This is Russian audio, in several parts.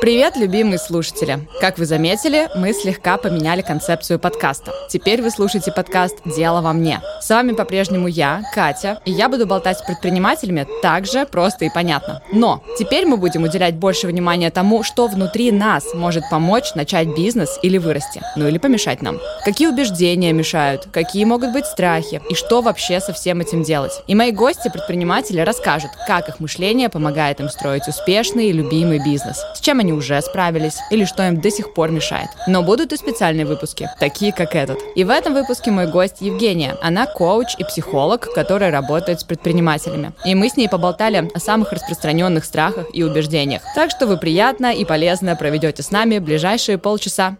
Привет, любимые слушатели! Как вы заметили, мы слегка поменяли концепцию подкаста. Теперь вы слушаете подкаст «Дело во мне». С вами по-прежнему я, Катя, и я буду болтать с предпринимателями так же просто и понятно. Но теперь мы будем уделять больше внимания тому, что внутри нас может помочь начать бизнес или вырасти, ну или помешать нам. Какие убеждения мешают, какие могут быть страхи и что вообще со всем этим делать. И мои гости-предприниматели расскажут, как их мышление помогает им строить успешный и любимый бизнес, с чем они они уже справились или что им до сих пор мешает. Но будут и специальные выпуски, такие как этот. И в этом выпуске мой гость Евгения. Она коуч и психолог, которая работает с предпринимателями. И мы с ней поболтали о самых распространенных страхах и убеждениях. Так что вы приятно и полезно проведете с нами ближайшие полчаса.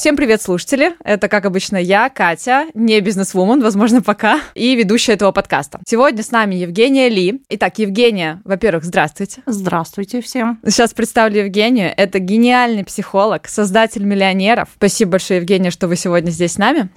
Всем привет, слушатели! Это, как обычно, я, Катя, не бизнесвумен, возможно, пока, и ведущая этого подкаста. Сегодня с нами Евгения Ли. Итак, Евгения, во-первых, здравствуйте. Здравствуйте всем. Сейчас представлю Евгению. Это гениальный психолог, создатель миллионеров. Спасибо большое, Евгения, что вы сегодня здесь с нами.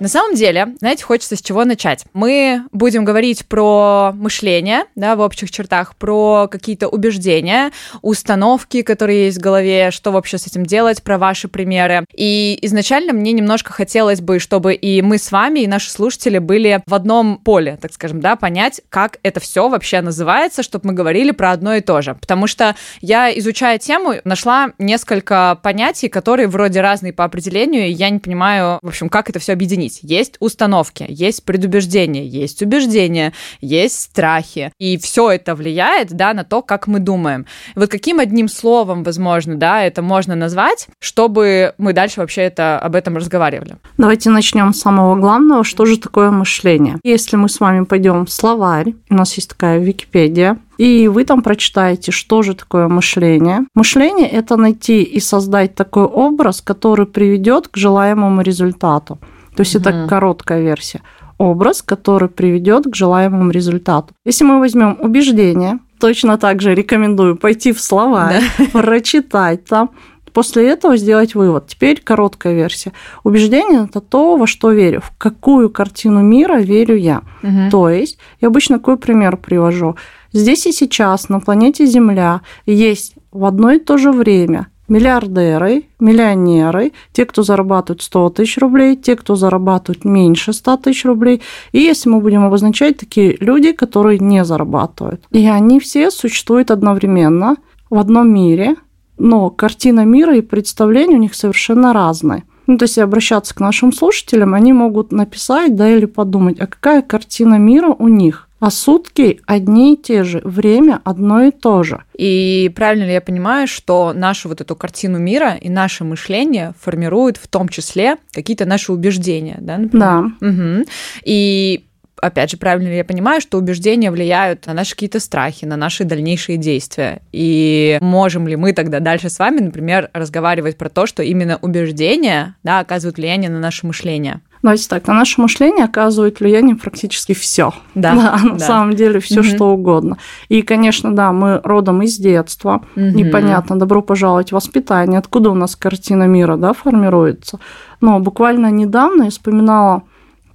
На самом деле, знаете, хочется с чего начать. Мы будем говорить про мышление, да, в общих чертах, про какие-то убеждения, установки, которые есть в голове, что вообще с этим делать, про ваши примеры. И изначально мне немножко хотелось бы, чтобы и мы с вами, и наши слушатели были в одном поле, так скажем, да, понять, как это все вообще называется, чтобы мы говорили про одно и то же. Потому что я, изучая тему, нашла несколько понятий, которые вроде разные по определению, и я не понимаю, в общем, как это все объединить объяснить. Есть установки, есть предубеждения, есть убеждения, есть страхи. И все это влияет, да, на то, как мы думаем. Вот каким одним словом, возможно, да, это можно назвать, чтобы мы дальше вообще это, об этом разговаривали? Давайте начнем с самого главного. Что же такое мышление? Если мы с вами пойдем в словарь, у нас есть такая Википедия, и вы там прочитаете, что же такое мышление. Мышление – это найти и создать такой образ, который приведет к желаемому результату. То есть угу. это короткая версия. Образ, который приведет к желаемому результату. Если мы возьмем убеждение, точно так же рекомендую пойти в словарь, да. прочитать там, после этого сделать вывод. Теперь короткая версия. Убеждение – это то, во что верю, в какую картину мира верю я. Угу. То есть, я обычно какой пример привожу. Здесь и сейчас на планете Земля есть в одно и то же время миллиардеры, миллионеры, те, кто зарабатывают 100 тысяч рублей, те, кто зарабатывают меньше 100 тысяч рублей. И если мы будем обозначать такие люди, которые не зарабатывают. И они все существуют одновременно в одном мире, но картина мира и представления у них совершенно разные. Ну, то есть, обращаться к нашим слушателям, они могут написать, да, или подумать, а какая картина мира у них а сутки одни и те же, время одно и то же. И правильно ли я понимаю, что нашу вот эту картину мира и наше мышление формируют в том числе какие-то наши убеждения, да? Например? Да. Угу. И опять же, правильно ли я понимаю, что убеждения влияют на наши какие-то страхи, на наши дальнейшие действия? И можем ли мы тогда дальше с вами, например, разговаривать про то, что именно убеждения да, оказывают влияние на наше мышление? Давайте так, на наше мышление оказывает влияние практически все. Да, да на да. самом деле все угу. что угодно. И, конечно, да, мы родом из детства. Угу. Непонятно, добро пожаловать в воспитание. Откуда у нас картина мира, да, формируется? Но буквально недавно я вспоминала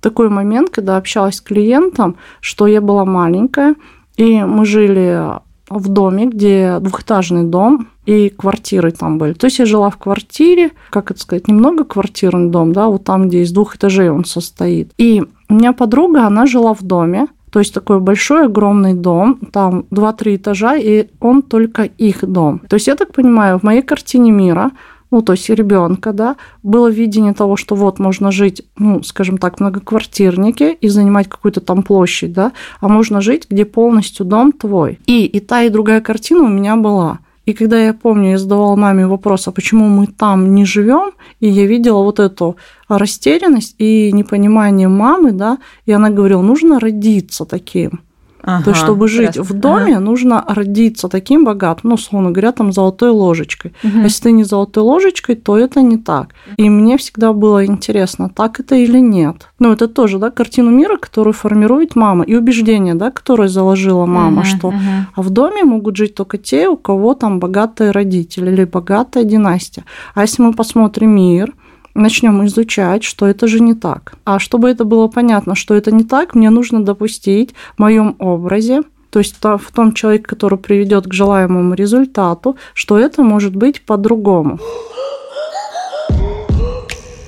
такой момент, когда общалась с клиентом, что я была маленькая, и мы жили в доме, где двухэтажный дом, и квартиры там были. То есть я жила в квартире, как это сказать, немного квартирный дом, да, вот там, где из двух этажей он состоит. И у меня подруга, она жила в доме, то есть такой большой, огромный дом, там 2-3 этажа, и он только их дом. То есть я так понимаю, в моей картине мира ну, то есть ребенка, да, было видение того, что вот можно жить, ну, скажем так, многоквартирнике и занимать какую-то там площадь, да, а можно жить, где полностью дом твой. И, и та, и другая картина у меня была. И когда я помню, я задавала маме вопрос, а почему мы там не живем, и я видела вот эту растерянность и непонимание мамы, да, и она говорила, нужно родиться таким. Ага, То есть, чтобы жить прекрасно. в доме, ага. нужно родиться таким богатым, ну, условно говоря, там, золотой ложечкой. Угу. Если ты не золотой ложечкой, то это не так. И мне всегда было интересно, так это или нет. Ну, это тоже, да, картину мира, которую формирует мама, и убеждение, да, которое заложила мама, угу, что угу. А в доме могут жить только те, у кого там богатые родители или богатая династия. А если мы посмотрим мир, начнем изучать, что это же не так. А чтобы это было понятно, что это не так, мне нужно допустить в моем образе, то есть в том человеке, который приведет к желаемому результату, что это может быть по-другому.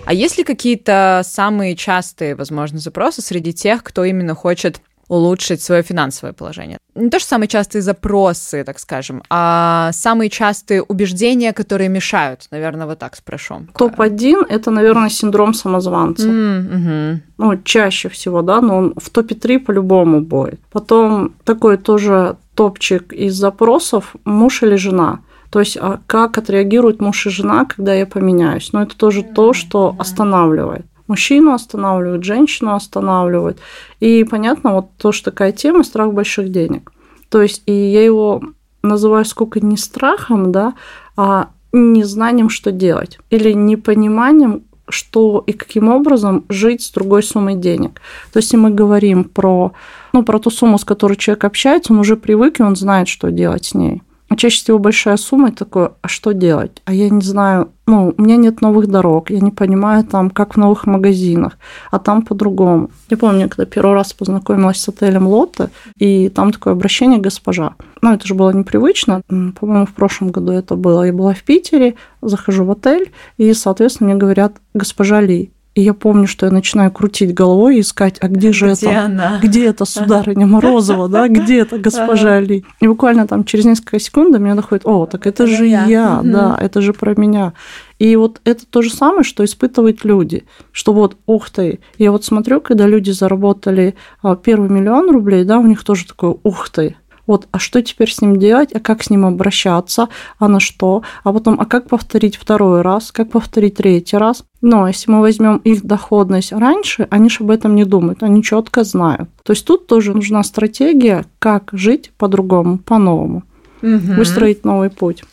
А есть ли какие-то самые частые, возможно, запросы среди тех, кто именно хочет улучшить свое финансовое положение. Не то, что самые частые запросы, так скажем, а самые частые убеждения, которые мешают, наверное, вот так спрошу. Топ-1 – это, наверное, синдром самозванца. Mm-hmm. Ну, чаще всего, да, но он в топе 3 по-любому будет. Потом такой тоже топчик из запросов – муж или жена. То есть, а как отреагируют муж и жена, когда я поменяюсь? Но это тоже то, что останавливает мужчину останавливают, женщину останавливают. И понятно, вот тоже такая тема страх больших денег. То есть, и я его называю сколько не страхом, да, а незнанием, что делать, или непониманием, что и каким образом жить с другой суммой денег. То есть, если мы говорим про, ну, про ту сумму, с которой человек общается, он уже привык, и он знает, что делать с ней. А чаще всего большая сумма, и такое, а что делать? А я не знаю, ну, у меня нет новых дорог, я не понимаю там, как в новых магазинах, а там по-другому. Я помню, когда первый раз познакомилась с отелем Лотте, и там такое обращение госпожа. Ну, это же было непривычно. По-моему, в прошлом году это было. Я была в Питере, захожу в отель, и, соответственно, мне говорят госпожа Ли. И я помню, что я начинаю крутить головой и искать, а где же где это? Она? Где это сударыня Морозова, да? Где это госпожа Ли? И буквально там через несколько секунд до меня доходит, о, так это, же я, я да, это же про меня. И вот это то же самое, что испытывают люди, что вот, ух ты, я вот смотрю, когда люди заработали а, первый миллион рублей, да, у них тоже такое, ух ты, вот, а что теперь с ним делать, а как с ним обращаться, а на что, а потом, а как повторить второй раз, как повторить третий раз. Но если мы возьмем их доходность раньше, они же об этом не думают, они четко знают. То есть тут тоже нужна стратегия, как жить по-другому, по-новому, угу. выстроить новый путь.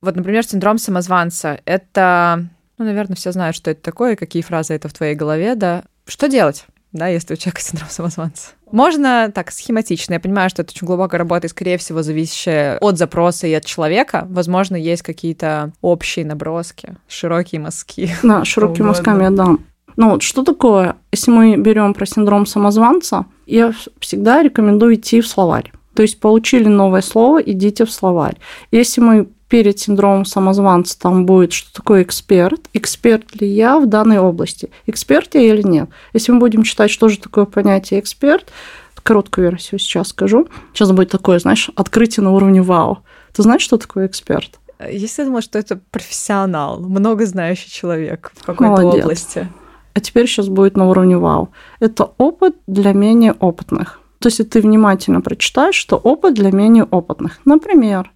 Вот, например, синдром самозванца. Это, ну, наверное, все знают, что это такое, какие фразы это в твоей голове, да. Что делать? да, если у человека синдром самозванца. Можно так схематично. Я понимаю, что это очень глубокая работа и, скорее всего, зависящая от запроса и от человека. Возможно, есть какие-то общие наброски, широкие мазки. Да, широкими мазками я дам. Ну, вот что такое, если мы берем про синдром самозванца, я всегда рекомендую идти в словарь. То есть получили новое слово, идите в словарь. Если мы перед синдромом самозванца там будет, что такое эксперт, эксперт ли я в данной области, эксперт я или нет. Если мы будем читать, что же такое понятие эксперт, короткую версию сейчас скажу. Сейчас будет такое, знаешь, открытие на уровне вау. Ты знаешь, что такое эксперт? Если думала, что это профессионал, много знающий человек в какой-то Молодец. области. А теперь сейчас будет на уровне вау. Это опыт для менее опытных. То есть, если ты внимательно прочитаешь, что опыт для менее опытных. Например,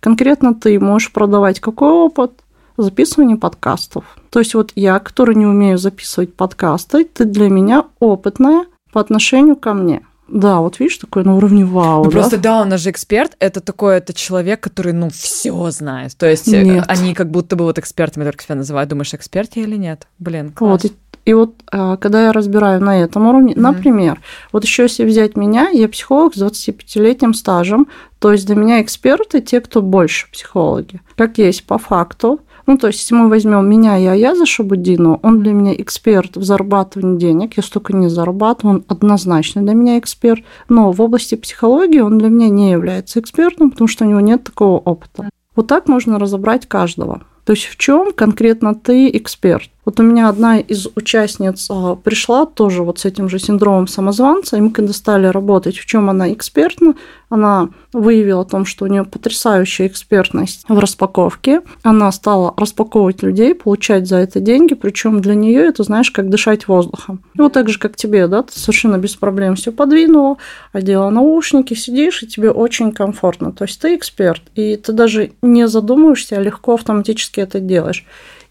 Конкретно ты можешь продавать какой опыт? Записывание подкастов. То есть вот я, который не умею записывать подкасты, ты для меня опытная по отношению ко мне. Да, вот видишь, такой на уровне вау. Ну, да? Просто да, он же эксперт. Это такой, это человек, который, ну, все знает. То есть э, нет. они как будто бы вот экспертами только себя называют. Думаешь, эксперт я или нет? Блин, класс. Вот, и вот а, когда я разбираю на этом уровне, mm-hmm. например, вот еще если взять меня, я психолог с 25-летним стажем, то есть для меня эксперты те, кто больше психологи. Как есть по факту. Ну, то есть, если мы возьмем меня и Аяза Шабудину, он для меня эксперт в зарабатывании денег. Я столько не зарабатываю, он однозначно для меня эксперт. Но в области психологии он для меня не является экспертом, потому что у него нет такого опыта. Вот так можно разобрать каждого. То есть в чем конкретно ты эксперт? Вот у меня одна из участниц а, пришла тоже вот с этим же синдромом самозванца, и мы когда стали работать, в чем она экспертна, она выявила о том, что у нее потрясающая экспертность в распаковке. Она стала распаковывать людей, получать за это деньги, причем для нее это, знаешь, как дышать воздухом. И вот так же, как тебе, да, ты совершенно без проблем все подвинула, одела наушники, сидишь, и тебе очень комфортно. То есть ты эксперт, и ты даже не задумываешься, а легко автоматически это делаешь.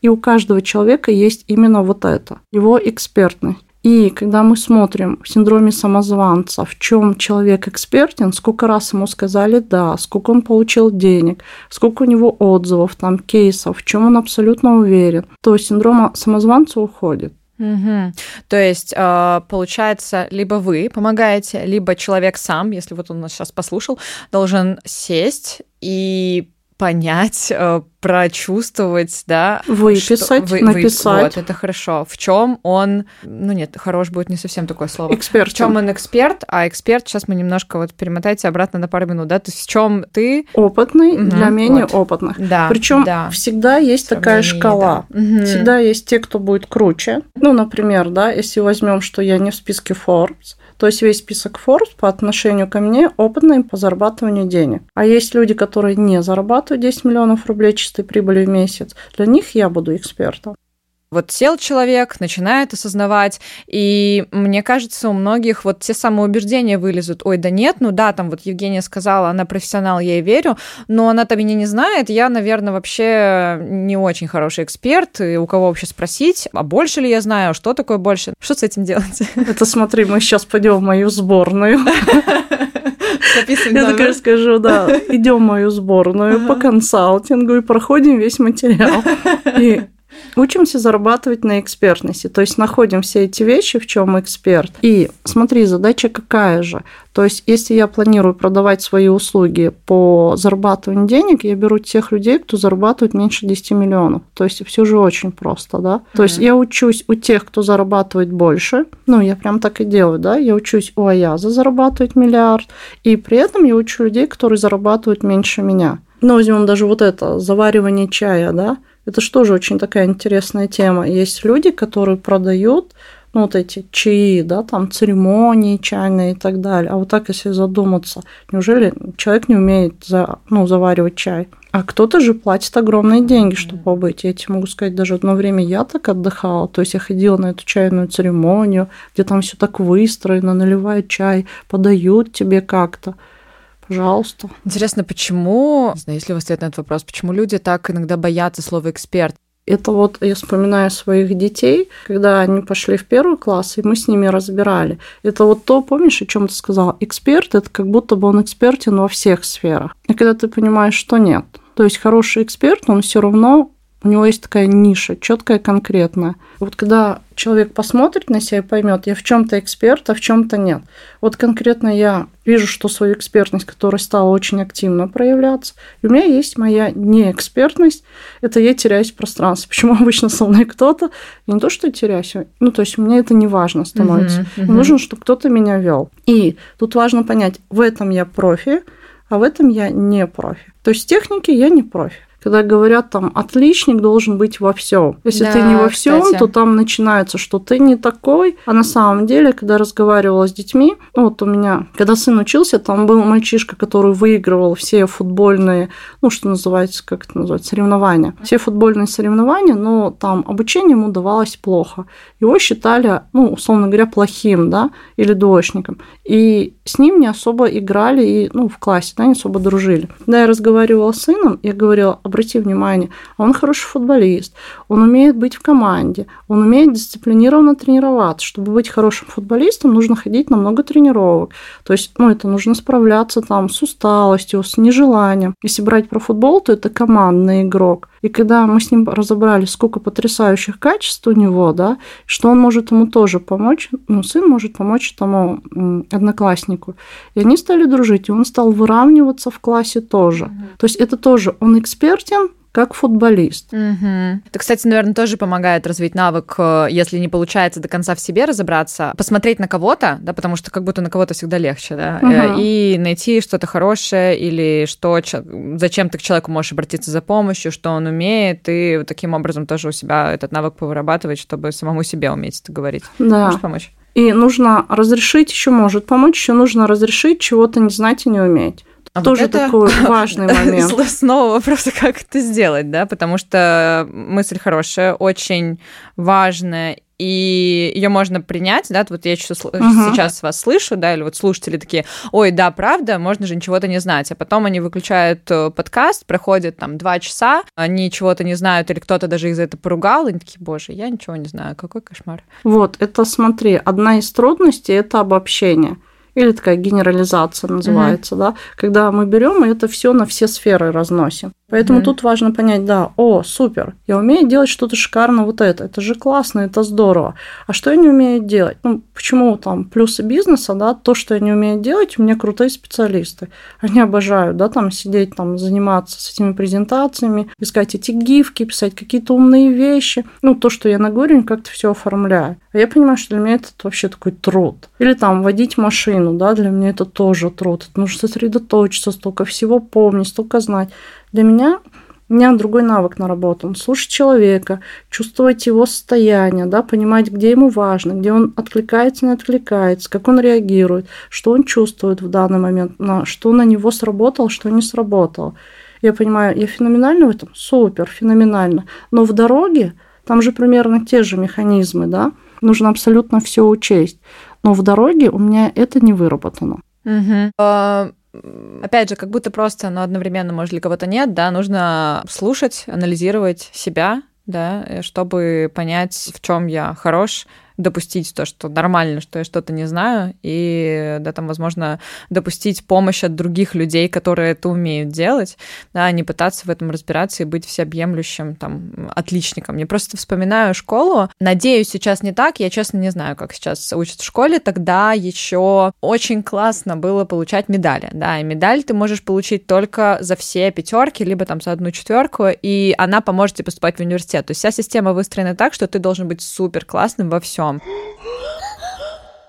И у каждого человека есть именно вот это, его экспертность. И когда мы смотрим в синдроме самозванца, в чем человек экспертен, сколько раз ему сказали «да», сколько он получил денег, сколько у него отзывов, там, кейсов, в чем он абсолютно уверен, то синдром самозванца уходит. Угу. То есть, а, получается, либо вы помогаете, либо человек сам, если вот он нас сейчас послушал, должен сесть и понять, э, прочувствовать, да. Выписать, вы, написать. вот, это хорошо. В чем он, ну нет, хорош будет не совсем такое слово. Эксперт. В чем он эксперт, а эксперт, сейчас мы немножко вот перемотайте обратно на пару минут, да, то есть в чем ты... Опытный угу, для менее вот. опытных. Да, Причем да. всегда есть такая шкала. Да. Угу. Всегда есть те, кто будет круче. Ну, например, да, если возьмем, что я не в списке Forbes, то есть весь список Forbes по отношению ко мне опытный по зарабатыванию денег. А есть люди, которые не зарабатывают 10 миллионов рублей чистой прибыли в месяц. Для них я буду экспертом. Вот сел человек, начинает осознавать, и мне кажется, у многих вот те самые убеждения вылезут. Ой, да нет, ну да, там вот Евгения сказала, она профессионал, я ей верю, но она-то меня не знает, я, наверное, вообще не очень хороший эксперт, и у кого вообще спросить, а больше ли я знаю, что такое больше? Что с этим делать? Это смотри, мы сейчас пойдем в мою сборную. Я так скажу, да, идем в мою сборную по консалтингу и проходим весь материал. И Учимся зарабатывать на экспертности, то есть находим все эти вещи, в чем эксперт. И смотри, задача какая же? То есть, если я планирую продавать свои услуги по зарабатыванию денег, я беру тех людей, кто зарабатывает меньше 10 миллионов. То есть, все же очень просто, да? То есть, я учусь у тех, кто зарабатывает больше. Ну, я прям так и делаю, да? Я учусь у Аяза зарабатывать миллиард, и при этом я учу людей, которые зарабатывают меньше меня. Ну, возьмем даже вот это, заваривание чая, да? Это же тоже очень такая интересная тема. Есть люди, которые продают ну, вот эти чаи, да, там церемонии чайные и так далее. А вот так, если задуматься, неужели человек не умеет за, ну, заваривать чай? А кто-то же платит огромные деньги, чтобы побыть. Я тебе могу сказать, даже одно время я так отдыхала. То есть я ходила на эту чайную церемонию, где там все так выстроено, наливают чай, подают тебе как-то. Пожалуйста. Интересно, почему, не знаю, если у вас ответ на этот вопрос, почему люди так иногда боятся слова эксперт? Это вот я вспоминаю своих детей, когда они пошли в первый класс, и мы с ними разбирали. Это вот то, помнишь, о чем ты сказал? Эксперт это как будто бы он экспертен во всех сферах. И когда ты понимаешь, что нет. То есть хороший эксперт, он все равно у него есть такая ниша, четкая, конкретная. Вот когда человек посмотрит на себя и поймет, я в чем-то эксперт, а в чем-то нет. Вот конкретно я вижу, что свою экспертность, которая стала очень активно проявляться, и у меня есть моя неэкспертность, это я теряюсь в пространстве. Почему обычно со мной кто-то, не то, что я теряюсь, ну, то есть мне это не важно становится. Uh-huh, uh-huh. Мне нужно, чтобы кто-то меня вел. И тут важно понять, в этом я профи, а в этом я не профи. То есть в технике я не профи когда говорят там отличник должен быть во всем. Если да, ты не во всем, то там начинается, что ты не такой. А на самом деле, когда разговаривала с детьми, ну вот у меня, когда сын учился, там был мальчишка, который выигрывал все футбольные, ну что называется, как это называется, соревнования. Все футбольные соревнования, но там обучение ему давалось плохо. Его считали, ну, условно говоря, плохим, да, или двоечником. И с ним не особо играли и, ну, в классе, да, не особо дружили. Когда я разговаривала с сыном, я говорила, обрати внимание, он хороший футболист, он умеет быть в команде, он умеет дисциплинированно тренироваться. Чтобы быть хорошим футболистом, нужно ходить на много тренировок. То есть, ну, это нужно справляться там с усталостью, с нежеланием. Если брать про футбол, то это командный игрок. И когда мы с ним разобрали, сколько потрясающих качеств у него, да, что он может ему тоже помочь, ну, сын может помочь тому однокласснику. И они стали дружить, и он стал выравниваться в классе тоже. Mm-hmm. То есть это тоже он экспертен, как футболист. Угу. Это, кстати, наверное, тоже помогает развить навык, э, если не получается до конца в себе разобраться, посмотреть на кого-то, да, потому что как будто на кого-то всегда легче, да, угу. и найти что-то хорошее или что, зачем ты к человеку можешь обратиться за помощью, что он умеет, и таким образом тоже у себя этот навык повырабатывать, чтобы самому себе уметь это говорить. Да. Можешь помочь? И нужно разрешить, еще может помочь, еще нужно разрешить чего-то не знать и не уметь. А Тоже вот такой важный момент. Снова вопрос, как это сделать, да, потому что мысль хорошая, очень важная и ее можно принять, да, вот я сейчас, сейчас вас слышу, да, или вот слушатели такие, ой, да, правда, можно же ничего-то не знать, а потом они выключают э, подкаст, проходит там два часа, они чего-то не знают, или кто-то даже их за это поругал, и они такие, боже, я ничего не знаю, какой кошмар. Вот, это смотри, одна из трудностей – это обобщение или такая генерализация называется, mm-hmm. да, когда мы берем и это все на все сферы разносим. Поэтому mm-hmm. тут важно понять, да, о, супер, я умею делать что-то шикарно вот это, это же классно, это здорово. А что я не умею делать? Ну, почему там плюсы бизнеса, да, то, что я не умею делать, у меня крутые специалисты. Они обожают, да, там сидеть, там заниматься с этими презентациями, искать эти гифки, писать какие-то умные вещи. Ну, то, что я на горе, как-то все оформляю. А я понимаю, что для меня это вообще такой труд. Или там водить машину, да, для меня это тоже труд. Это нужно сосредоточиться, столько всего помнить, столько знать. Для меня у меня другой навык наработан. Слушать человека, чувствовать его состояние, да, понимать, где ему важно, где он откликается, не откликается, как он реагирует, что он чувствует в данный момент, на что на него сработало, что не сработало. Я понимаю, я феноменально в этом? Супер, феноменально. Но в дороге там же примерно те же механизмы, да, нужно абсолютно все учесть. Но в дороге у меня это не выработано. Угу опять же, как будто просто, но одновременно, может, для кого-то нет, да, нужно слушать, анализировать себя, да, э, чтобы понять, в чем я хорош, допустить то, что нормально, что я что-то не знаю, и, да, там, возможно, допустить помощь от других людей, которые это умеют делать, да, а не пытаться в этом разбираться и быть всеобъемлющим, там, отличником. Я просто вспоминаю школу, надеюсь, сейчас не так, я, честно, не знаю, как сейчас учат в школе, тогда еще очень классно было получать медали, да, и медаль ты можешь получить только за все пятерки, либо там за одну четверку, и она поможет тебе поступать в университет. То есть вся система выстроена так, что ты должен быть супер классным во всем всем.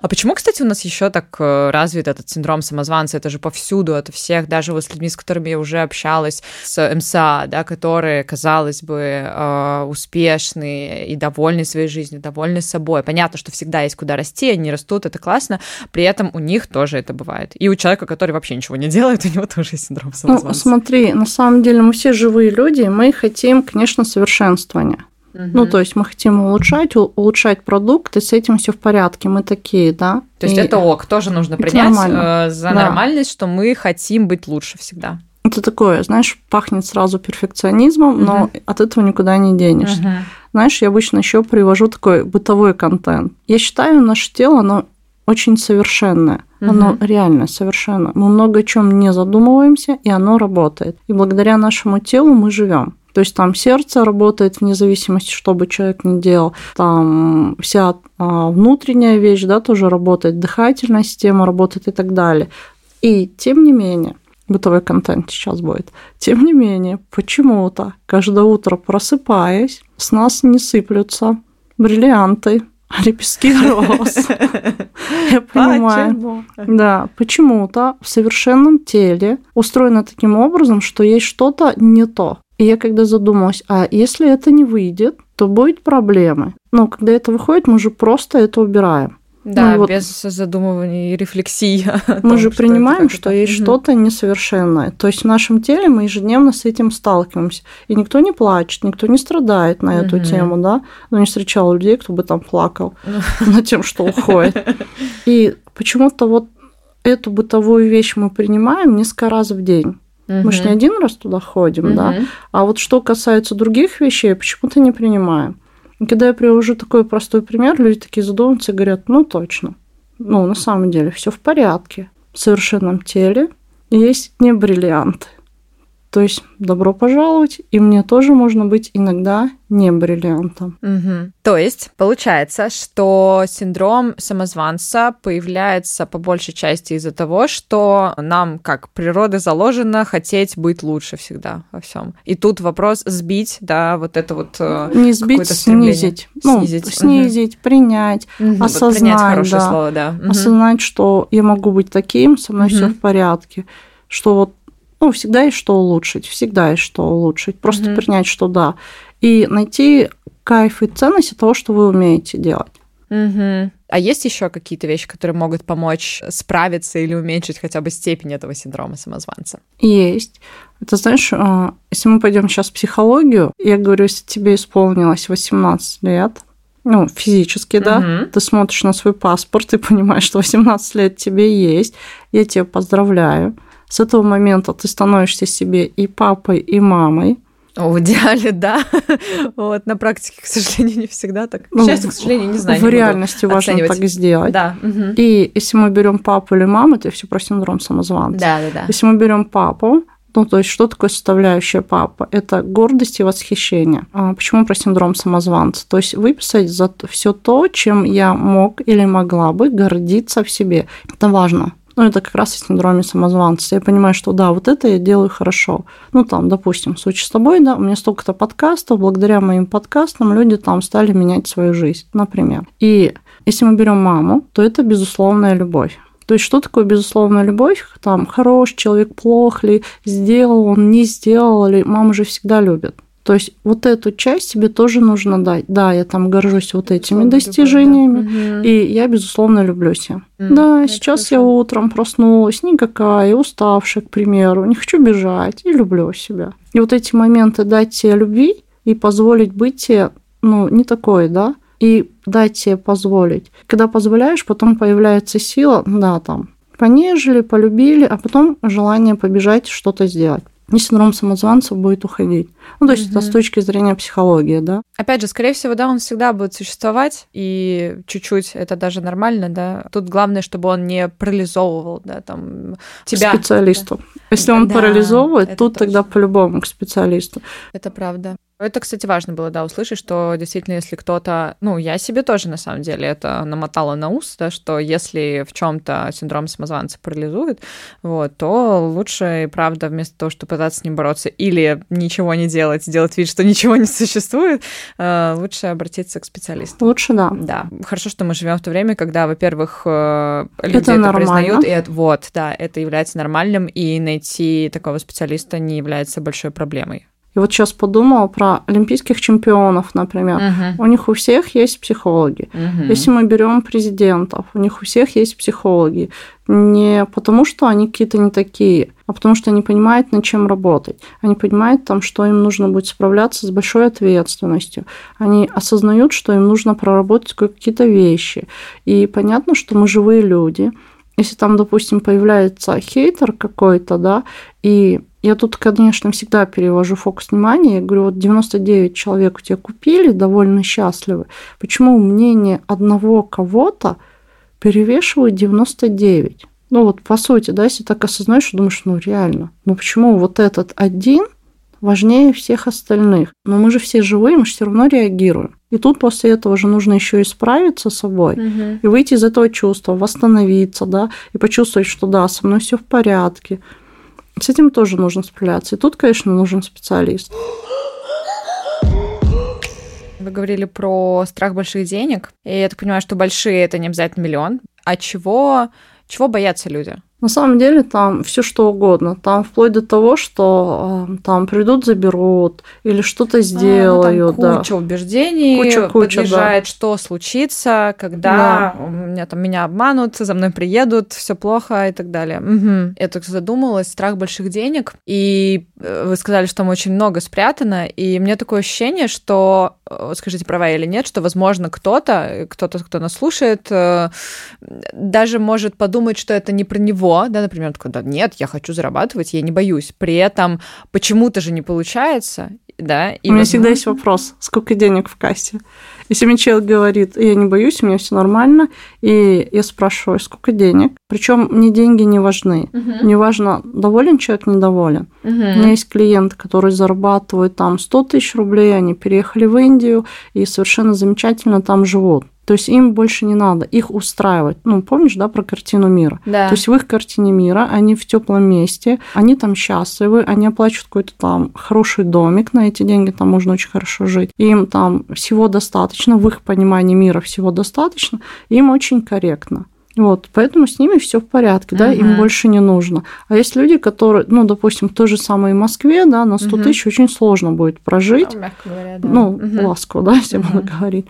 А почему, кстати, у нас еще так э, развит этот синдром самозванца? Это же повсюду, это всех, даже вот с людьми, с которыми я уже общалась, с МСА, да, которые, казалось бы, э, успешные и довольны своей жизнью, довольны собой. Понятно, что всегда есть куда расти, они растут, это классно, при этом у них тоже это бывает. И у человека, который вообще ничего не делает, у него тоже есть синдром ну, самозванца. Ну, смотри, на самом деле мы все живые люди, мы хотим, конечно, совершенствования. Угу. Ну, то есть мы хотим улучшать, улучшать продукт, и с этим все в порядке. Мы такие, да. То есть и это ок, тоже нужно принять нормально. Э, за да. нормальность, что мы хотим быть лучше всегда. Это такое, знаешь, пахнет сразу перфекционизмом, угу. но от этого никуда не денешься. Угу. Знаешь, я обычно еще привожу такой бытовой контент. Я считаю, наше тело, оно очень совершенное. Угу. Оно реально совершенно. Мы много о чем не задумываемся, и оно работает. И благодаря нашему телу мы живем. То есть там сердце работает вне зависимости, что бы человек ни делал. Там вся а, внутренняя вещь, да, тоже работает, дыхательная система работает и так далее. И тем не менее, бытовой контент сейчас будет. Тем не менее, почему-то каждое утро просыпаясь, с нас не сыплются бриллианты, лепестки роз. Я понимаю. Да, почему-то в совершенном теле устроено таким образом, что есть что-то не то. И я когда задумалась, а если это не выйдет, то будет проблемы. Но когда это выходит, мы же просто это убираем. Да, ну, вот без задумывания и рефлексии. Мы том, же принимаем, что, что есть угу. что-то несовершенное. То есть в нашем теле мы ежедневно с этим сталкиваемся. И никто не плачет, никто не страдает на эту угу. тему, да. Но не встречала людей, кто бы там плакал ну. над тем, что уходит. И почему-то вот эту бытовую вещь мы принимаем несколько раз в день. Угу. Мы же не один раз туда ходим, угу. да. А вот что касается других вещей, почему-то не принимаем. И когда я привожу такой простой пример, люди такие задумываются и говорят, ну точно. Ну, на самом деле, все в порядке. В совершенном теле есть не бриллианты. То есть добро пожаловать, и мне тоже можно быть иногда не бриллиантом. Угу. То есть получается, что синдром самозванца появляется по большей части из-за того, что нам, как природа заложено, хотеть быть лучше всегда во всем. И тут вопрос сбить, да, вот это вот э, не сбить, снизить, ну, снизить, снизить, угу. принять, угу. осознать, вот принять хорошее да, слово, да, угу. осознать, что я могу быть таким, со мной угу. все в порядке, что вот ну, всегда есть что улучшить, всегда есть что улучшить. Просто угу. принять, что да. И найти кайф и ценность того, что вы умеете делать. Угу. А есть еще какие-то вещи, которые могут помочь справиться или уменьшить хотя бы степень этого синдрома самозванца? Есть. Это знаешь, а, если мы пойдем сейчас в психологию, я говорю, если тебе исполнилось 18 лет, ну, физически, да, Мгм. ты смотришь на свой паспорт и понимаешь, что 18 лет тебе есть, я тебя поздравляю. С этого момента ты становишься себе и папой, и мамой. В идеале, да. Вот, на практике, к сожалению, не всегда так. К Ну, счастью, к сожалению, не знаю. В не реальности важно оценивать. так сделать. Да. мгм. И если мы берем папу или маму, это все про синдром самозванца. Да, да, да. Если мы берем папу, ну, то есть, что такое составляющая папа? Это гордость и восхищение. А почему про синдром самозванца? То есть, выписать за все то, чем я мог или могла бы гордиться в себе. Это важно. Ну, это как раз и синдроме самозванца. Я понимаю, что да, вот это я делаю хорошо. Ну, там, допустим, в случае с тобой, да, у меня столько-то подкастов, благодаря моим подкастам люди там стали менять свою жизнь, например. И если мы берем маму, то это безусловная любовь. То есть что такое безусловная любовь? Там хороший человек, плох ли, сделал он, не сделал ли, мама же всегда любит. То есть вот эту часть тебе тоже нужно дать. Да, я там горжусь вот этими Безусловно, достижениями, любовь, да. И я, безусловно, люблю себя. М, да, сейчас я хорошо. утром проснулась, никакая, уставшая, к примеру, не хочу бежать, и люблю себя. И вот эти моменты дать себе любви и позволить быть тебе, ну, не такой, да, и дать себе позволить. Когда позволяешь, потом появляется сила, да, там, понежили, полюбили, а потом желание побежать что-то сделать. И синдром самозванца будет уходить. Ну, то есть это Мгм. с точки зрения психологии, да. Опять же, скорее всего, да, он всегда будет существовать, и чуть-чуть это даже нормально, да. Тут главное, чтобы он не парализовывал, да, там, тебя. К специалисту. Если он Да, парализовывает, это тут тогда точно. по-любому к специалисту. Это правда. Это, кстати, важно было, да, услышать, что действительно, если кто-то, ну, я себе тоже, на самом деле, это намотала на ус, да, что если в чем то синдром самозванца парализует, вот, то лучше, правда, вместо того, чтобы пытаться с ним бороться или ничего не делать, делать вид, что ничего не существует, э, лучше обратиться к специалисту. Лучше да. Да, хорошо, что мы живем в то время, когда, во-первых, э, люди это, нормально. признают, и это, вот, да, это является нормальным, и найти такого специалиста не является большой проблемой. И вот сейчас подумала про олимпийских чемпионов, например. Мгм. У них у всех есть психологи. Мгм. Если мы берем президентов, у них у всех есть психологи. Не потому, что они какие-то не такие, а потому что они понимают, над чем работать. Они понимают, там, что им нужно будет справляться с большой ответственностью. Они осознают, что им нужно проработать какие-то вещи. И понятно, что мы живые люди. Если там, допустим, появляется хейтер какой-то, да, и я тут, конечно, всегда перевожу фокус внимания. Я говорю, вот 99 человек у тебя купили, довольно счастливы. Почему мнение одного кого-то перевешивает 99? Ну вот, по сути, да, если так осознаешь, думаешь, ну реально, ну почему вот этот один важнее всех остальных? Но мы же все живые, мы же все равно реагируем. И тут после этого же нужно еще исправиться с собой Мгм. и выйти из этого чувства, восстановиться, да, и почувствовать, что да, со мной все в порядке. С этим тоже нужно справляться. И тут, конечно, нужен специалист. Вы говорили про страх больших денег, и я так понимаю, что большие это не обязательно миллион. А чего, чего боятся люди? На самом деле там все что угодно. Там вплоть до того, что э, там придут, заберут или что-то сделают. А, ну, там да. куча убеждений, Куча, куча, подъезжает, что случится, когда у меня там меня обманут, за мной приедут, все плохо и так далее. Мгм. Я так задумалась, страх больших денег, и э, вы сказали, что там очень много спрятано, и мне такое ощущение, что, э, скажите, права или нет, что, возможно, кто-то, кто-то, кто нас слушает, э, даже может подумать, что это не про него, да, например, такой, да, нет, я хочу зарабатывать, я не боюсь. При этом почему-то же не получается, да. И у меня возможно- всегда есть вопрос, сколько денег в кассе? Если мне человек говорит, я не боюсь, у меня все нормально, и я спрашиваю, сколько денег? Причем мне деньги не важны. Мгм. Не важно, доволен человек, недоволен. У меня есть клиенты, которые зарабатывают там 100 тысяч рублей, они переехали в Индию и совершенно замечательно там живут. То есть им больше не надо, их устраивать. Ну, помнишь, да, про картину мира? Да. То есть в их картине мира они в теплом месте, они там счастливы, они оплачивают какой-то там хороший домик, на эти деньги там можно очень хорошо жить. Им там всего достаточно, в их понимании мира всего достаточно, им очень корректно. Вот, поэтому с ними все в порядке, да, им Мгм. больше не нужно. А есть люди, которые, ну, допустим, в той же самой Москве, да, на 100 Мгм. тысяч очень сложно будет прожить, Ну, мягко говоря, да. ну, Мгм. ласково, да, если Мгм. можно говорить.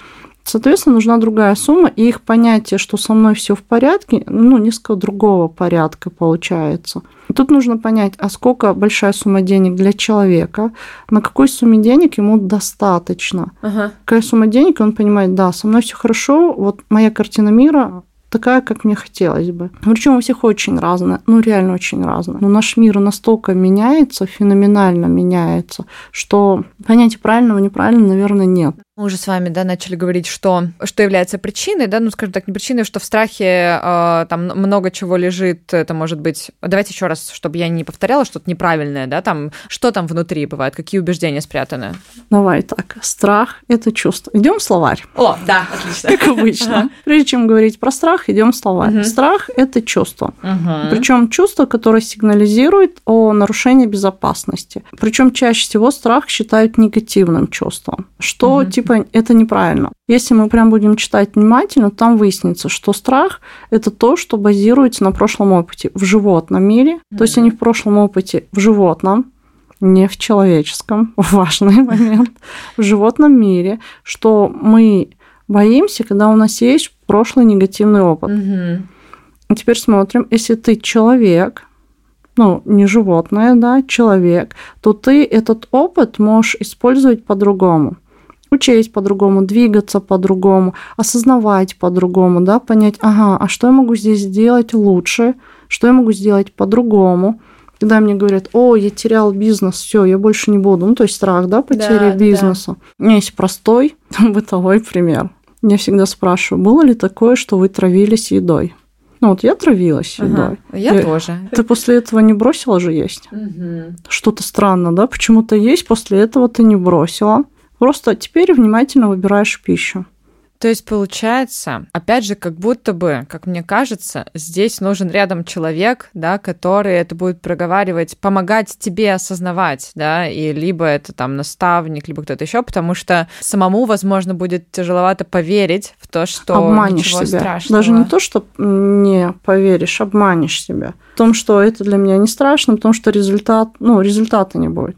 Соответственно, нужна другая сумма, и их понятие, что со мной все в порядке, ну, несколько другого порядка получается. Тут нужно понять, а сколько большая сумма денег для человека, на какой сумме денег ему достаточно. Ага. Какая сумма денег, он понимает, да, со мной все хорошо, вот моя картина мира такая, как мне хотелось бы. Причем у всех очень разная, ну реально очень разная. Но наш мир настолько меняется, феноменально меняется, что понятия правильного, неправильного, наверное, нет. Мы уже с вами, да, начали говорить, что, что является причиной, да, ну, скажем так, не причиной, что в страхе э, там много чего лежит, это может быть... Давайте еще раз, чтобы я не повторяла что-то неправильное, да, там, что там внутри бывает, какие убеждения спрятаны? Давай так, страх – это чувство. Идем в словарь. О, да, отлично. Как обычно. Прежде чем говорить про страх, идем в словарь. Страх – это чувство. Причем чувство, которое сигнализирует о нарушении безопасности. Причем чаще всего страх считают негативным чувством, что типа типа это неправильно. Если мы прям будем читать внимательно, там выяснится, что страх – это то, что базируется на прошлом опыте в животном мире. Mm-hmm. То есть они в прошлом опыте в животном, не в человеческом, важный момент, в животном мире, что мы боимся, когда у нас есть прошлый негативный опыт. Угу. Теперь смотрим, если ты человек, ну, не животное, да, человек, то ты этот опыт можешь использовать по-другому учесть по-другому, двигаться по-другому, осознавать по-другому, да, понять, ага, а что я могу здесь сделать лучше, что я могу сделать по-другому. Когда мне говорят, о, я терял бизнес, все, я больше не буду. Ну, то есть страх, да, потери да, бизнеса. Да. У меня есть простой бытовой пример. Я всегда спрашиваю, было ли такое, что вы травились едой? Ну вот я травилась ага, едой. Я, я тоже. Ты после этого не бросила же есть? Угу. Что-то странно, да? Почему-то есть, после этого ты не бросила. Просто теперь внимательно выбираешь пищу. То есть получается, опять же, как будто бы, как мне кажется, здесь нужен рядом человек, да, который это будет проговаривать, помогать тебе осознавать, да, и либо это там наставник, либо кто-то еще, потому что самому, возможно, будет тяжеловато поверить в то, что обманешь ничего себя. страшного. Даже не то, что не поверишь, обманешь себя. В том, что это для меня не страшно, потому что результат, ну, результата не будет.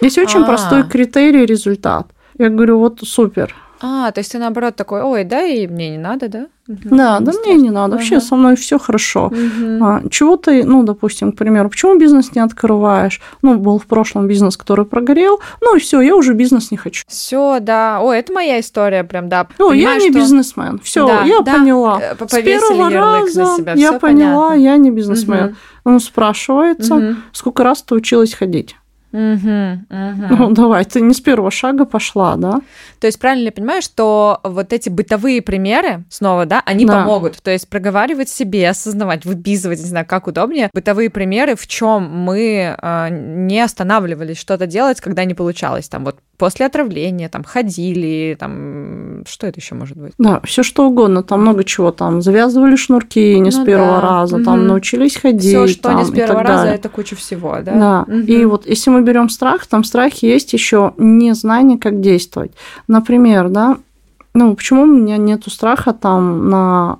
Здесь очень А-а-а. простой критерий результат. Я говорю, вот супер. А, то есть ты наоборот такой, ой, да, и мне не надо, да? Угу, да, да, мне не надо. Вообще ага. со мной все хорошо. Угу. А, чего ты, ну, допустим, к примеру, почему бизнес не открываешь? Ну, был в прошлом бизнес, который прогорел, ну и все, я уже бизнес не хочу. Все, да. О, это моя история, прям, да. Ну, я не что... бизнесмен. Все, да, я да. поняла. Э, С первого раза себя. я поняла, понятно. я не бизнесмен. Угу. Он спрашивается, угу. сколько раз ты училась ходить? Угу, угу. Ну, давай, ты не с первого шага пошла, да? То есть правильно я понимаю, что вот эти бытовые примеры, снова, да, они да. помогут. То есть проговаривать себе, осознавать, выписывать, не знаю, как удобнее, бытовые примеры, в чем мы э, не останавливались что-то делать, когда не получалось. Там вот после отравления, там ходили, там что это еще может быть? Да, все что угодно, там много чего, там завязывали шнурки не ну, с первого да. раза, угу. там научились ходить. Все, что там, не с первого раза, далее. это куча всего, да? Да. Угу. И вот если мы берем страх, там в страхе есть еще незнание, как действовать. Например, да, ну почему у меня нету страха там на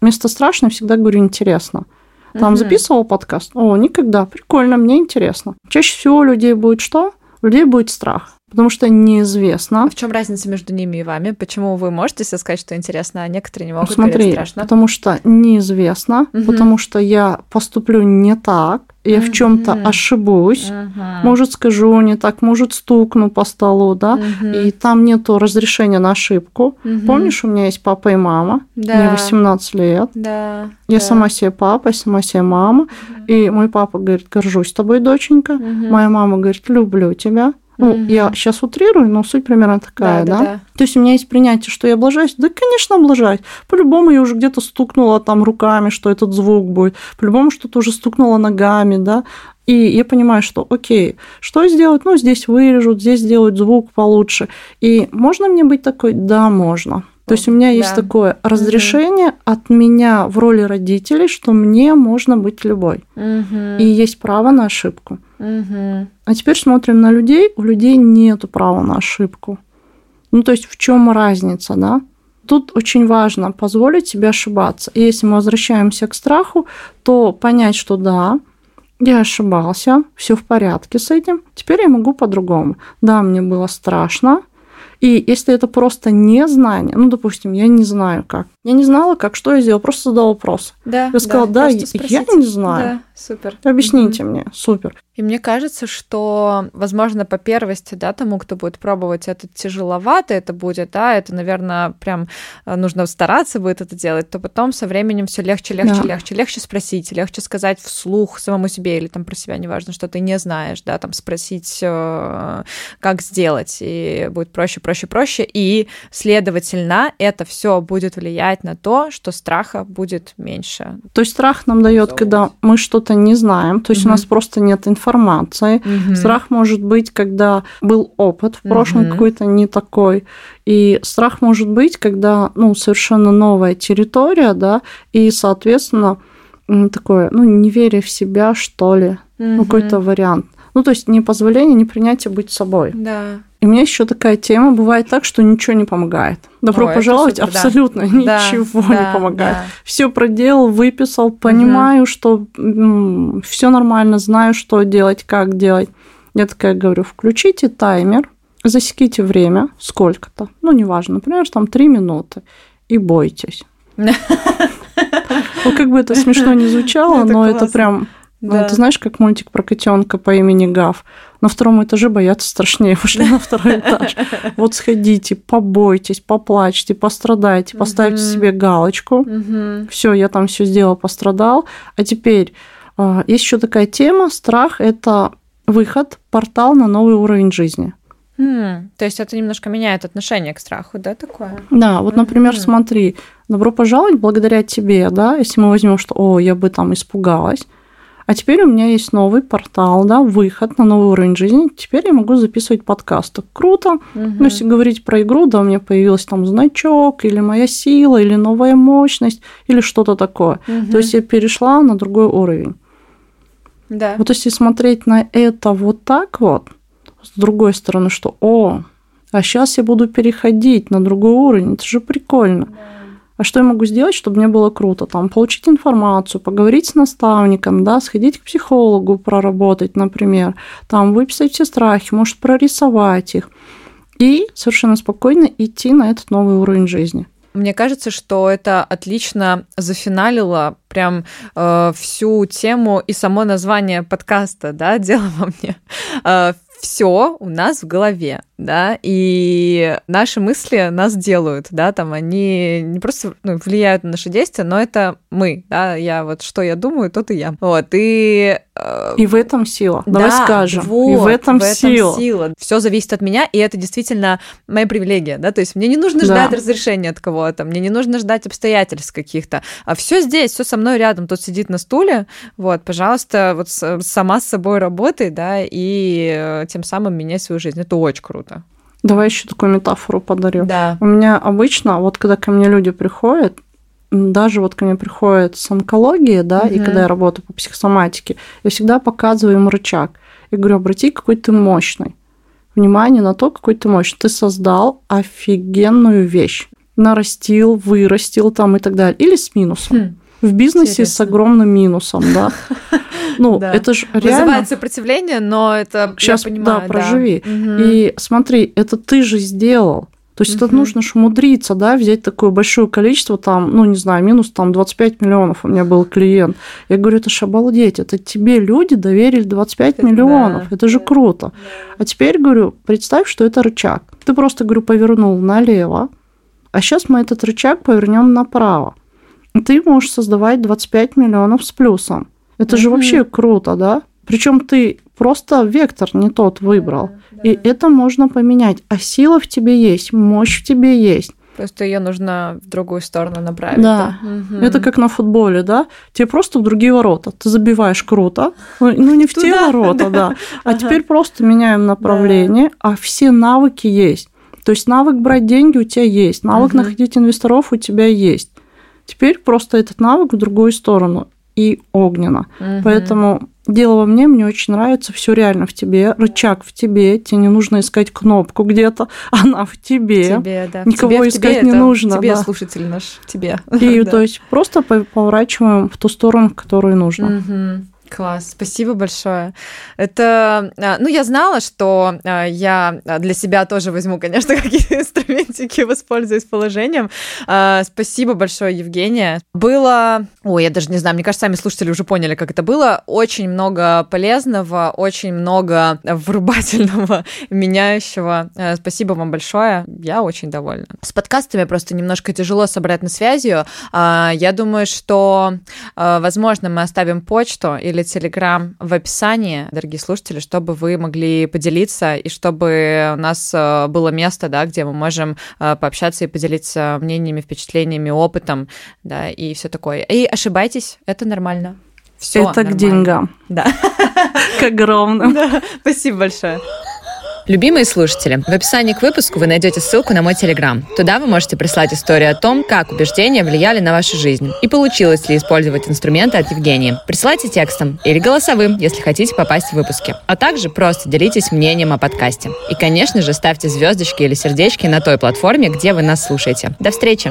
место страшное всегда говорю интересно. Там угу. записывал подкаст. О, никогда. Прикольно, мне интересно. Чаще всего у людей будет что? У людей будет страх потому что неизвестно. А в чем разница между ними и вами? Почему вы можете себе сказать, что интересно, а некоторые не могут Смотри, страшно? потому что неизвестно, угу. потому что я поступлю не так, я угу. в чем-то ошибусь, угу. может скажу не так, может стукну по столу, да, угу. и там нету разрешения на ошибку. Угу. Помнишь, у меня есть папа и мама, да. мне 18 лет, да. я да. сама себе папа, сама себе мама, угу. и мой папа говорит, горжусь тобой, доченька, угу. моя мама говорит, люблю тебя, ну, mm я сейчас утрирую, но суть примерно такая, да, да? да? То есть у меня есть принятие, что я облажаюсь. Да, конечно, облажаюсь. По-любому я уже где-то стукнула там руками, что этот звук будет. По-любому что-то уже стукнула ногами, да. И я понимаю, что окей, что сделать? Ну, здесь вырежут, здесь сделают звук получше. И можно мне быть такой? Да, можно. То есть у меня есть да. такое разрешение угу. от меня в роли родителей, что мне можно быть любой. Угу. И есть право на ошибку. Угу. А теперь смотрим на людей. У людей нет права на ошибку. Ну, то есть в чем разница, да? Тут очень важно позволить себе ошибаться. И если мы возвращаемся к страху, то понять, что да, я ошибался, все в порядке с этим. Теперь я могу по-другому. Да, мне было страшно, и если это просто незнание, ну, допустим, я не знаю как. Я не знала, как, что я сделала, просто задала вопрос. Да, я сказала, да, да я не знаю. Супер. Объясните mm-hmm. мне. Супер. И мне кажется, что, возможно, по первости, да, тому, кто будет пробовать, это тяжеловато, это будет, да, это, наверное, прям э, нужно стараться будет это делать, то потом со временем все легче, легче, да. легче, легче спросить, легче сказать вслух самому себе или там про себя, неважно, что ты не знаешь, да, там спросить, э, как сделать, и будет проще, проще, проще, и, следовательно, это все будет влиять на то, что страха будет меньше. То есть страх нам дает, когда мы что-то не знаем, то есть угу. у нас просто нет информации. Угу. Страх может быть, когда был опыт в прошлом угу. какой-то не такой. И страх может быть, когда ну, совершенно новая территория, да, и, соответственно, такое, ну, неверие в себя, что ли, угу. ну, какой-то вариант. Ну, то есть не позволение, не принятие быть собой. Да. И у меня еще такая тема, бывает так, что ничего не помогает. Добро Ой, пожаловать, супер, абсолютно да. ничего да, не помогает. Да. Все проделал, выписал, понимаю, угу. что все нормально, знаю, что делать, как делать. Я такая говорю, включите таймер, засеките время, сколько-то, ну, неважно, например, там три минуты, и бойтесь. Ну, как бы это смешно не звучало, но это прям да. Ну, ты знаешь, как мультик про котенка по имени Гав. На втором этаже бояться страшнее. Пошли на второй этаж. Вот сходите, побойтесь, поплачьте, пострадайте, поставьте себе галочку. Все, я там все сделал, пострадал. А теперь а, есть еще такая тема: страх это выход, портал на новый уровень жизни. Mm, то есть это немножко меняет отношение к страху, да, такое? Да, вот, например, mm-hmm. смотри, добро пожаловать благодаря тебе, да, если мы возьмем, что, о, я бы там испугалась, а теперь у меня есть новый портал, да, выход на новый уровень жизни. Теперь я могу записывать подкасты. Круто. Угу. Ну, если говорить про игру, да, у меня появился там значок, или моя сила, или новая мощность, или что-то такое. Угу. То есть я перешла на другой уровень. Да. Вот если смотреть на это вот так вот, с другой стороны, что, о, а сейчас я буду переходить на другой уровень, это же прикольно. Да. А что я могу сделать, чтобы мне было круто? Там, получить информацию, поговорить с наставником, да, сходить к психологу, проработать, например, там, выписать все страхи, может, прорисовать их. И совершенно спокойно идти на этот новый уровень жизни. Мне кажется, что это отлично зафиналило прям э, всю тему и само название подкаста, да, дело во мне. Э, все у нас в голове, да, и наши мысли нас делают, да, там они не просто ну, влияют на наши действия, но это мы, да, я вот что я думаю, то и я. Вот, и и в этом сила. Давай да, скажем. Вот, и в этом, в этом сила. сила. Все зависит от меня, и это действительно моя привилегия, да. То есть мне не нужно ждать да. разрешения от кого-то, мне не нужно ждать обстоятельств каких-то. А все здесь, все со мной рядом. Тот сидит на стуле, вот, пожалуйста, вот сама с собой работай, да, и э, тем самым меняй свою жизнь. Это очень круто. Давай еще такую метафору подарю. Да. У меня обычно, вот когда ко мне люди приходят, даже вот ко мне приходят с онкологией, да, угу. и когда я работаю по психосоматике, я всегда показываю им рычаг. Я говорю, обрати, какой ты мощный. Внимание на то, какой ты мощный. Ты создал офигенную вещь. Нарастил, вырастил там и так далее. Или с минусом. Хм. В бизнесе Интересно. с огромным минусом, да. Ну, да. это же реально... Вызывает сопротивление, но это, Сейчас, я понимаю, да, проживи. Да. И смотри, это ты же сделал. То есть угу. это нужно же умудриться, да, взять такое большое количество, там, ну, не знаю, минус там 25 миллионов у меня был клиент. Я говорю, это ж обалдеть, это тебе люди доверили 25 это миллионов, да, это же да, круто. Да. А теперь, говорю, представь, что это рычаг. Ты просто, говорю, повернул налево, а сейчас мы этот рычаг повернем направо. Ты можешь создавать 25 миллионов с плюсом. Это угу. же вообще круто, да? Причем ты просто вектор не тот выбрал. Да. И это можно поменять. А сила в тебе есть, мощь в тебе есть. Просто ее нужно в другую сторону направить. Да. да? Угу. Это как на футболе, да? Тебе просто в другие ворота. Ты забиваешь круто. Ну, ну не в те ворота, да. А теперь просто меняем направление, а все навыки есть. То есть навык брать деньги у тебя есть, навык находить инвесторов у тебя есть. Теперь просто этот навык в другую сторону и огненно. Поэтому Дело во мне, мне очень нравится, все реально в тебе, рычаг в тебе, тебе не нужно искать кнопку где-то, она в тебе. тебе да. Никого тебе, искать тебе не нужно. Тебе, да. слушатель наш, тебе. И да. то есть просто поворачиваем в ту сторону, в которую нужно. Угу. Класс, спасибо большое. Это, а, ну, я знала, что а, я для себя тоже возьму, конечно, какие-то инструментики, воспользуюсь положением. А, спасибо большое, Евгения. Было, ой, я даже не знаю, мне кажется, сами слушатели уже поняли, как это было. Очень много полезного, очень много врубательного, меняющего. Спасибо вам большое, я очень довольна. С подкастами просто немножко тяжело с обратной связью. Я думаю, что, возможно, мы оставим почту или Телеграм в описании, дорогие слушатели, чтобы вы могли поделиться и чтобы у нас э, было место, да, где мы можем э, пообщаться и поделиться мнениями, впечатлениями, опытом, да, и все такое. И ошибайтесь, это нормально. Все это нормально. к деньгам. Да. К огромным. Да. Спасибо большое. Любимые слушатели, в описании к выпуску вы найдете ссылку на мой телеграм. Туда вы можете прислать историю о том, как убеждения влияли на вашу жизнь и получилось ли использовать инструменты от Евгении. Присылайте текстом или голосовым, если хотите попасть в выпуски. А также просто делитесь мнением о подкасте. И, конечно же, ставьте звездочки или сердечки на той платформе, где вы нас слушаете. До встречи!